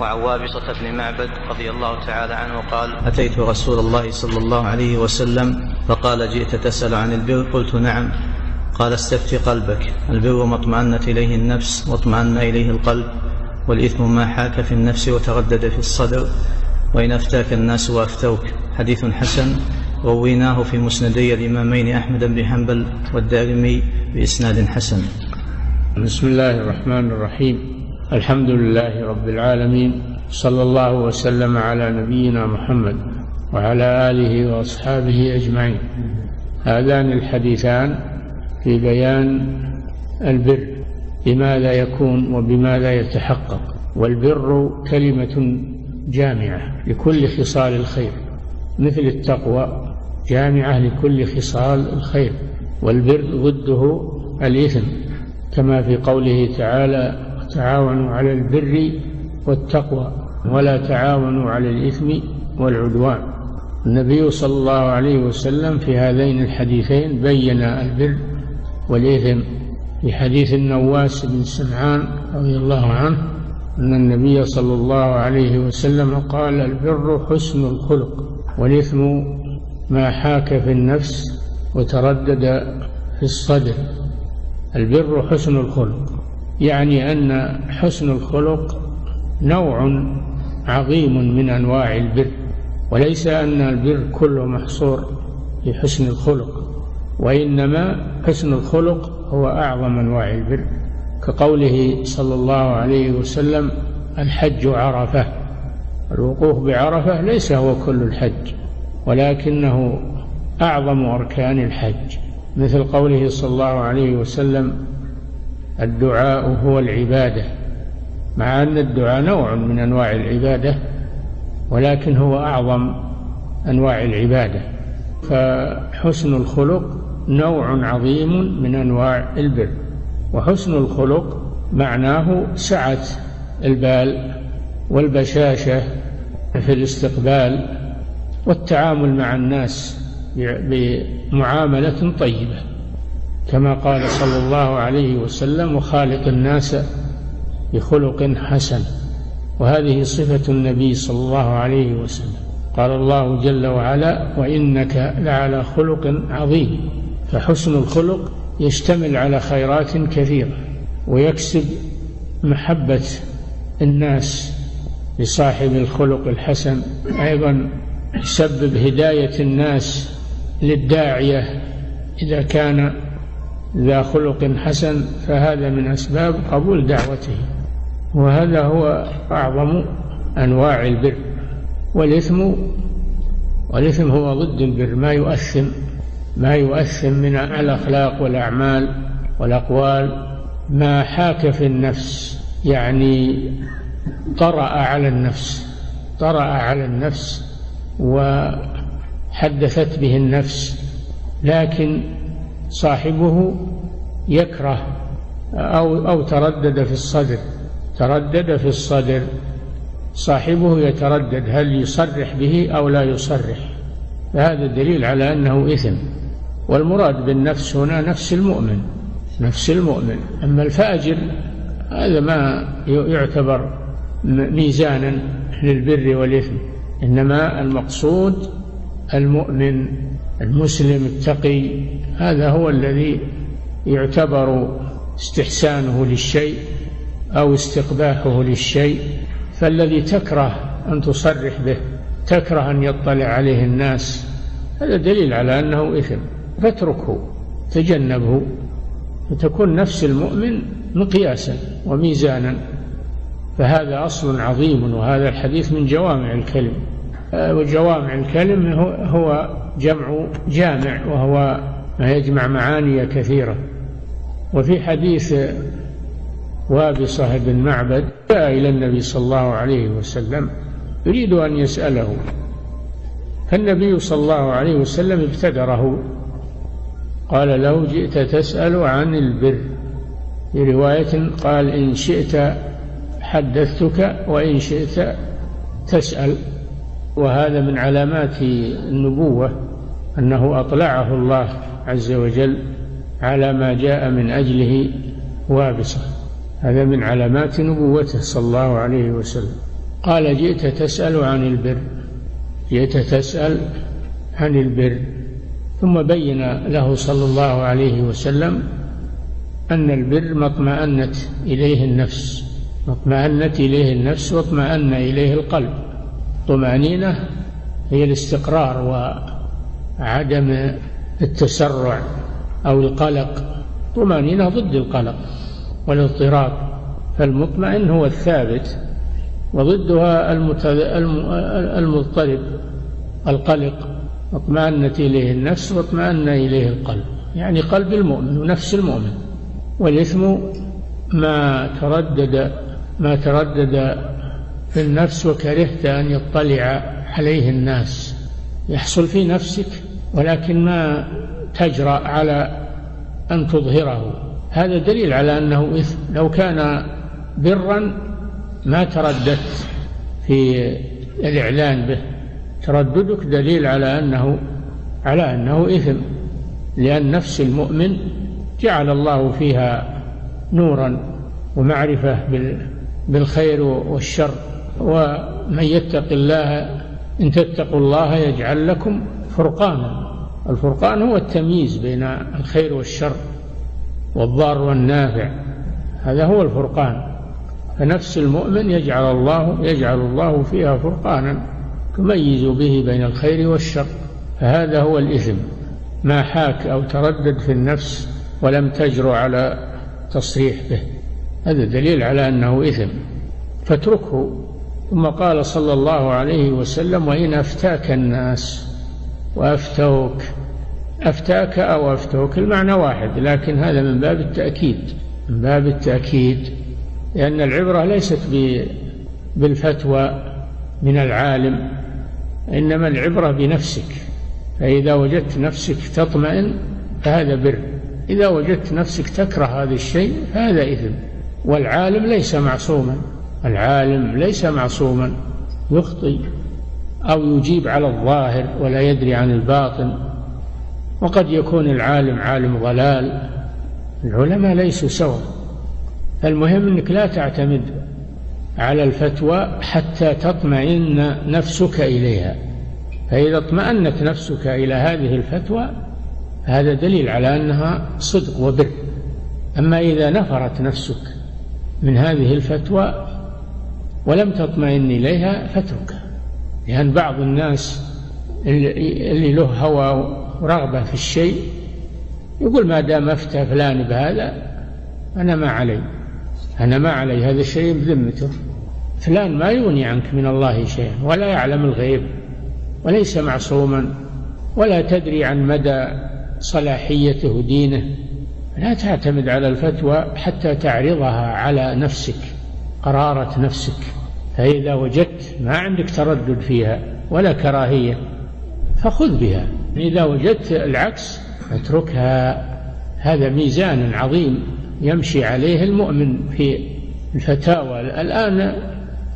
وعن وابصة بن معبد رضي الله تعالى عنه قال أتيت رسول الله صلى الله عليه وسلم فقال جئت تسأل عن البر؟ قلت نعم. قال استفت قلبك. البر ما اطمأنت إليه النفس واطمأن إليه القلب والإثم ما حاك في النفس وتردد في الصدر وإن أفتاك الناس وأفتوك. حديث حسن. رويناه في مسندي الإمامين أحمد بن حنبل والدارمي بإسناد حسن. بسم الله الرحمن الرحيم. الحمد لله رب العالمين صلى الله وسلم على نبينا محمد وعلى آله وأصحابه أجمعين. هذان الحديثان في بيان البر بماذا يكون وبماذا يتحقق والبر كلمة جامعة لكل خصال الخير مثل التقوى جامعة لكل خصال الخير والبر ضده الإثم كما في قوله تعالى تعاونوا على البر والتقوى ولا تعاونوا على الإثم والعدوان. النبي صلى الله عليه وسلم في هذين الحديثين بين البر والإثم. في حديث النواس بن سمعان رضي الله عنه أن النبي صلى الله عليه وسلم قال البر حسن الخلق والإثم ما حاك في النفس وتردد في الصدر. البر حسن الخلق. يعني أن حسن الخلق نوع عظيم من أنواع البر وليس أن البر كله محصور في حسن الخلق وإنما حسن الخلق هو أعظم أنواع البر كقوله صلى الله عليه وسلم الحج عرفة الوقوف بعرفة ليس هو كل الحج ولكنه أعظم أركان الحج مثل قوله صلى الله عليه وسلم الدعاء هو العبادة مع أن الدعاء نوع من أنواع العبادة ولكن هو أعظم أنواع العبادة. فحسن الخلق نوع عظيم من أنواع البر وحسن الخلق معناه سعة البال والبشاشة في الاستقبال والتعامل مع الناس بمعاملة طيبة. كما قال صلى الله عليه وسلم وخالق الناس بخلق حسن. وهذه صفة النبي صلى الله عليه وسلم. قال الله جل وعلا وإنك لعلى خلق عظيم. فحسن الخلق يشتمل على خيرات كثيرة ويكسب محبة الناس لصاحب الخلق الحسن. أيضا يسبب هداية الناس للداعية إذا كان ذا خلق حسن فهذا من أسباب قبول دعوته. وهذا هو أعظم أنواع البر. والإثم والإثم هو ضد البر ما يؤثم ما يؤثم من الأخلاق والأعمال والأقوال. ما حاك في النفس يعني طرأ على النفس طرأ على النفس وحدثت به النفس. لكن صاحبه يكره أو أو تردد في الصدر. تردد في الصدر. صاحبه يتردد هل يصرح به أو لا يصرح. فهذا دليل على أنه إثم. والمراد بالنفس هنا نفس المؤمن. نفس المؤمن. أما الفاجر هذا ما يعتبر ميزانا للبر والإثم. إنما المقصود المؤمن. المسلم التقي هذا هو الذي يعتبر استحسانه للشيء أو استقباحه للشيء. فالذي تكره أن تصرح به تكره أن يطلع عليه الناس هذا دليل على أنه إثم. فاتركه تجنبه فتكون نفس المؤمن مقياسا وميزانا. فهذا أصل عظيم وهذا الحديث من جوامع الكلم. وجوامع الكلم هو جمع جامع وهو ما يجمع معاني كثيرة. وفي حديث وابصة بن معبد جاء إلى النبي صلى الله عليه وسلم يريد أن يسأله فالنبي صلى الله عليه وسلم ابتدره؟ قال لو جئت تسأل عن البر. في رواية قال إن شئت حدثتك وإن شئت تسأل. وهذا من علامات النبوة أنه أطلعه الله عز وجل على ما جاء من أجله وابصة. هذا من علامات نبوته صلى الله عليه وسلم. قال جئت تسأل عن البر. جئت تسأل عن البر. ثم بين له صلى الله عليه وسلم أن البر ما اطمأنت إليه النفس ما اطمأنت إليه النفس واطمأن إليه القلب. طمأنينة هي الاستقرار وعدم التسرع أو القلق. طمأنينة ضد القلق والاضطراب فالمطمئن هو الثابت وضدها المضطرب القلق. اطمأنت إليه النفس واطمأن إليه القلب يعني قلب المؤمن ونفس المؤمن. والإثم ما تردد ما تردد في النفس وكرهت أن يطلع عليه الناس. يحصل في نفسك ولكن ما تجرأ على أن تظهره. هذا دليل على أنه إثم. لو كان برا ما ترددت في الإعلان به. ترددك دليل على أنه على أنه إثم. لأن نفس المؤمن جعل الله فيها نورا ومعرفة بالخير والشر. ومن يتق الله إن تتقوا الله يجعل لكم فرقانا. الفرقان هو التمييز بين الخير والشر والضار والنافع. هذا هو الفرقان. فنفس المؤمن يجعل الله يجعل الله فيها فرقانا تميز به بين الخير والشر. فهذا هو الإثم. ما حاك أو تردد في النفس ولم تجر على تصريح به. هذا دليل على أنه إثم. فاتركه. ثم قال صلى الله عليه وسلم وإن أفتاك الناس وأفتوك أفتاك أو أفتوك المعنى واحد لكن هذا من باب التأكيد من باب التأكيد لأن العبرة ليست بالفتوى من العالم إنما العبرة بنفسك فإذا وجدت نفسك تطمئن فهذا بر إذا وجدت نفسك تكره هذا الشيء فهذا إثم والعالم ليس معصوما. العالم ليس معصوما يخطئ أو يجيب على الظاهر ولا يدري عن الباطن. وقد يكون العالم عالم ضلال. العلماء ليسوا سوا. المهم أنك لا تعتمد على الفتوى حتى تطمئن نفسك إليها. فإذا اطمأنت نفسك إلى هذه الفتوى هذا دليل على أنها صدق وبر. أما إذا نفرت نفسك من هذه الفتوى ولم تطمئن إليها فاتركها لأن بعض الناس اللي له هوى ورغبة في الشيء يقول ما دام أفتى فلان بهذا أنا ما علي. أنا ما علي هذا الشيء بذمته. فلان ما يغني عنك من الله شيئا ولا يعلم الغيب وليس معصوما ولا تدري عن مدى صلاحيته ودينه. لا تعتمد على الفتوى حتى تعرضها على نفسك قرارة نفسك. فإذا وجدت ما عندك تردد فيها ولا كراهية فخذ بها. إذا وجدت العكس اتركها. هذا ميزان عظيم يمشي عليه المؤمن في الفتاوى. الآن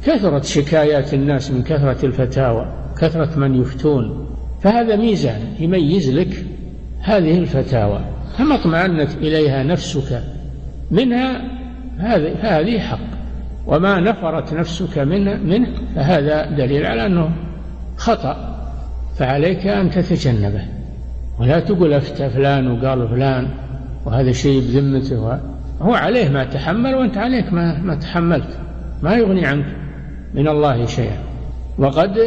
كثرت شكايات الناس من كثرة الفتاوى كثرة من يفتون. فهذا ميزان يميز لك هذه الفتاوى. فما اطمأنت إليها نفسك منها هذه حق. وما نفرت نفسك منه, منه فهذا دليل على أنه خطأ. فعليك أن تتجنبه. ولا تقول أفتى فلان وقال فلان وهذا شيء بذمته. هو عليه ما تحمل وأنت عليك ما, ما تحملت. ما يغني عنك من الله شيئا. وقد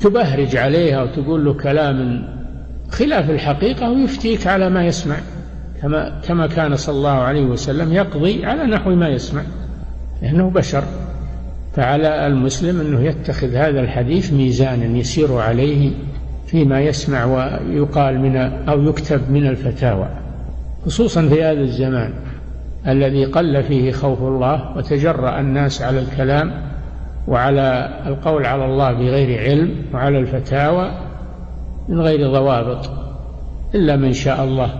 تبهرج عليه أو تقول له كلام خلاف الحقيقة ويفتيك على ما يسمع. كما كما كان صلى الله عليه وسلم يقضي على نحو ما يسمع. لأنه بشر. فعلى المسلم أنه يتخذ هذا الحديث ميزانا يسير عليه فيما يسمع ويقال من أو يكتب من الفتاوى خصوصا في هذا الزمان الذي قل فيه خوف الله وتجرأ الناس على الكلام وعلى القول على الله بغير علم وعلى الفتاوى من غير ضوابط إلا من شاء الله.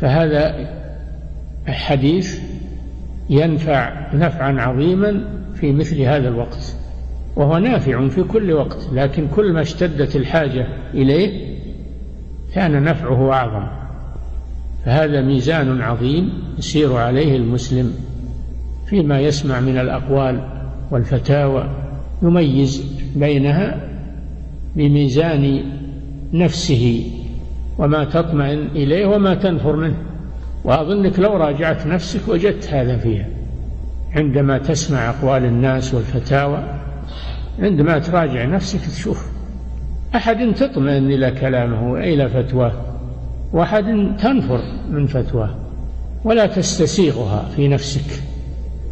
فهذا الحديث ينفع نفعا عظيما في مثل هذا الوقت وهو نافع في كل وقت لكن كل ما اشتدت الحاجة إليه كان نفعه أعظم. فهذا ميزان عظيم يسير عليه المسلم فيما يسمع من الأقوال والفتاوى يميز بينها بميزان نفسه وما تطمئن إليه وما تنفر منه. وأظنك لو راجعت نفسك وجدت هذا فيها. عندما تسمع أقوال الناس والفتاوى عندما تراجع نفسك تشوف أحد تطمئن إلى كلامه وإلى فتواه وأحد تنفر من فتواه ولا تستسيغها في نفسك.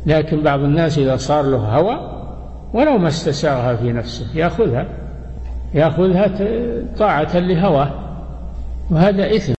لكن بعض الناس إذا صار له هوى ولو ما استساغها في نفسه يأخذها يأخذها طاعة لهواه. وهذا إثم.